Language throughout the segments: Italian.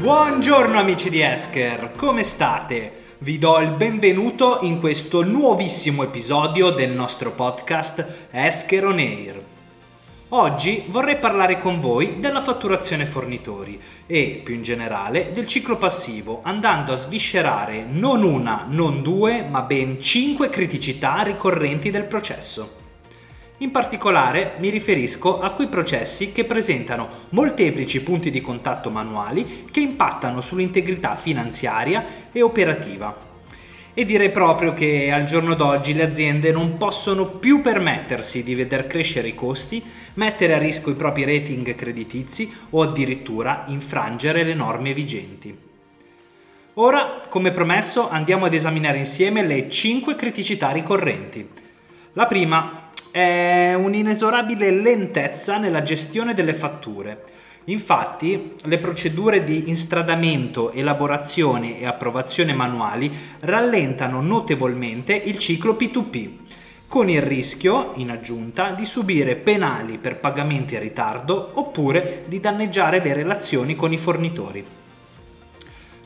Buongiorno amici di Esker, come state? Vi do il benvenuto in questo nuovissimo episodio del nostro podcast Esker On Air. Oggi vorrei parlare con voi della fatturazione fornitori e, più in generale, del ciclo passivo, andando a sviscerare non una, non due, ma ben cinque criticità ricorrenti del processo. In particolare mi riferisco a quei processi che presentano molteplici punti di contatto manuali che impattano sull'integrità finanziaria e operativa. E direi proprio che al giorno d'oggi le aziende non possono più permettersi di veder crescere i costi, mettere a rischio i propri rating creditizi o addirittura infrangere le norme vigenti. Ora, come promesso, andiamo ad esaminare insieme le 5 criticità ricorrenti. La prima è un'inesorabile lentezza nella gestione delle fatture. Infatti, le procedure di instradamento, elaborazione e approvazione manuali rallentano notevolmente il ciclo P2P, con il rischio, in aggiunta, di subire penali per pagamenti in ritardo oppure di danneggiare le relazioni con i fornitori.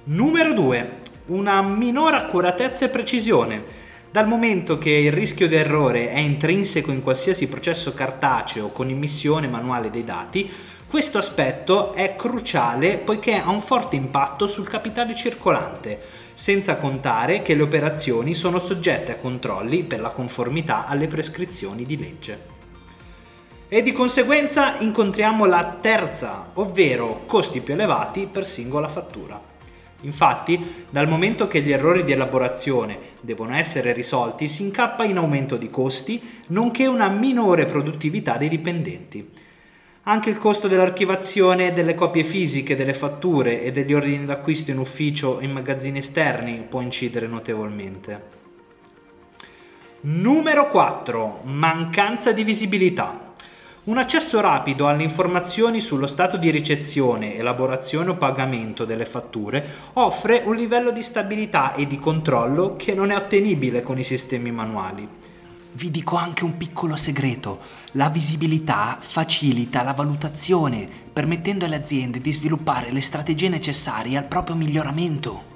Numero 2. Una minore accuratezza e precisione dal momento che il rischio di errore è intrinseco in qualsiasi processo cartaceo con immissione manuale dei dati, questo aspetto è cruciale poiché ha un forte impatto sul capitale circolante, senza contare che le operazioni sono soggette a controlli per la conformità alle prescrizioni di legge. E di conseguenza incontriamo la terza, ovvero costi più elevati per singola fattura. Infatti, dal momento che gli errori di elaborazione devono essere risolti, si incappa in aumento di costi, nonché una minore produttività dei dipendenti. Anche il costo dell'archivazione delle copie fisiche delle fatture e degli ordini d'acquisto in ufficio e in magazzini esterni può incidere notevolmente. Numero 4. Mancanza di visibilità. Un accesso rapido alle informazioni sullo stato di ricezione, elaborazione o pagamento delle fatture offre un livello di stabilità e di controllo che non è ottenibile con i sistemi manuali. Vi dico anche un piccolo segreto. La visibilità facilita la valutazione, permettendo alle aziende di sviluppare le strategie necessarie al proprio miglioramento.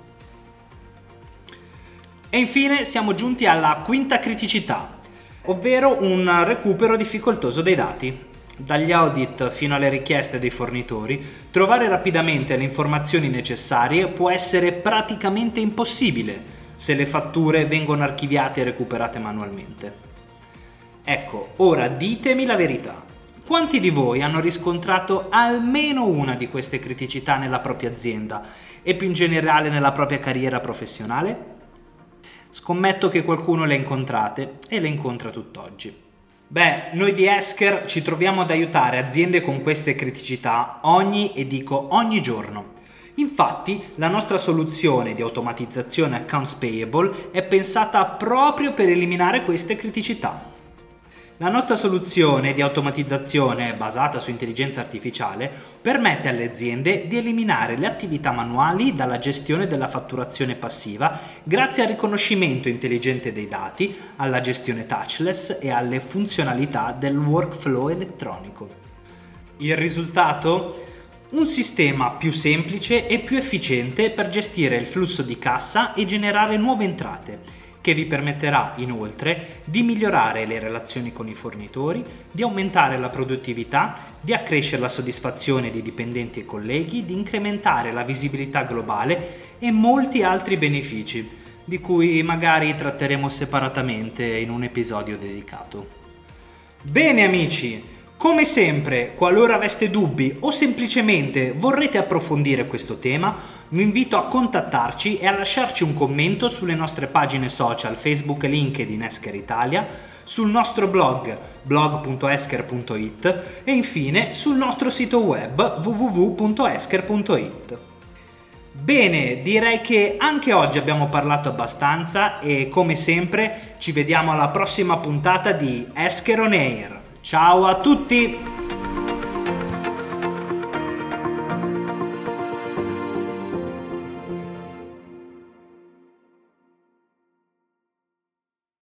E infine siamo giunti alla quinta criticità, ovvero un recupero difficoltoso dei dati. Dagli audit fino alle richieste dei fornitori, trovare rapidamente le informazioni necessarie può essere praticamente impossibile se le fatture vengono archiviate e recuperate manualmente. Ecco, ora ditemi la verità. Quanti di voi hanno riscontrato almeno una di queste criticità nella propria azienda e più in generale nella propria carriera professionale? Scommetto che qualcuno le incontrate e le incontra tutt'oggi. Beh, noi di Esker ci troviamo ad aiutare aziende con queste criticità ogni e dico ogni giorno. Infatti, la nostra soluzione di automatizzazione accounts payable è pensata proprio per eliminare queste criticità. La nostra soluzione di automatizzazione basata su intelligenza artificiale permette alle aziende di eliminare le attività manuali dalla gestione della fatturazione passiva grazie al riconoscimento intelligente dei dati, alla gestione touchless e alle funzionalità del workflow elettronico. Il risultato? Un sistema più semplice e più efficiente per gestire il flusso di cassa e generare nuove entrate che vi permetterà inoltre di migliorare le relazioni con i fornitori, di aumentare la produttività, di accrescere la soddisfazione di dipendenti e colleghi, di incrementare la visibilità globale e molti altri benefici, di cui magari tratteremo separatamente in un episodio dedicato. Bene amici, come sempre, qualora aveste dubbi o semplicemente vorrete approfondire questo tema, vi invito a contattarci e a lasciarci un commento sulle nostre pagine social Facebook e LinkedIn Esker Italia, sul nostro blog blog.esker.it e infine sul nostro sito web www.esker.it. Bene, direi che anche oggi abbiamo parlato abbastanza e come sempre ci vediamo alla prossima puntata di Esker On Air. Ciao a tutti!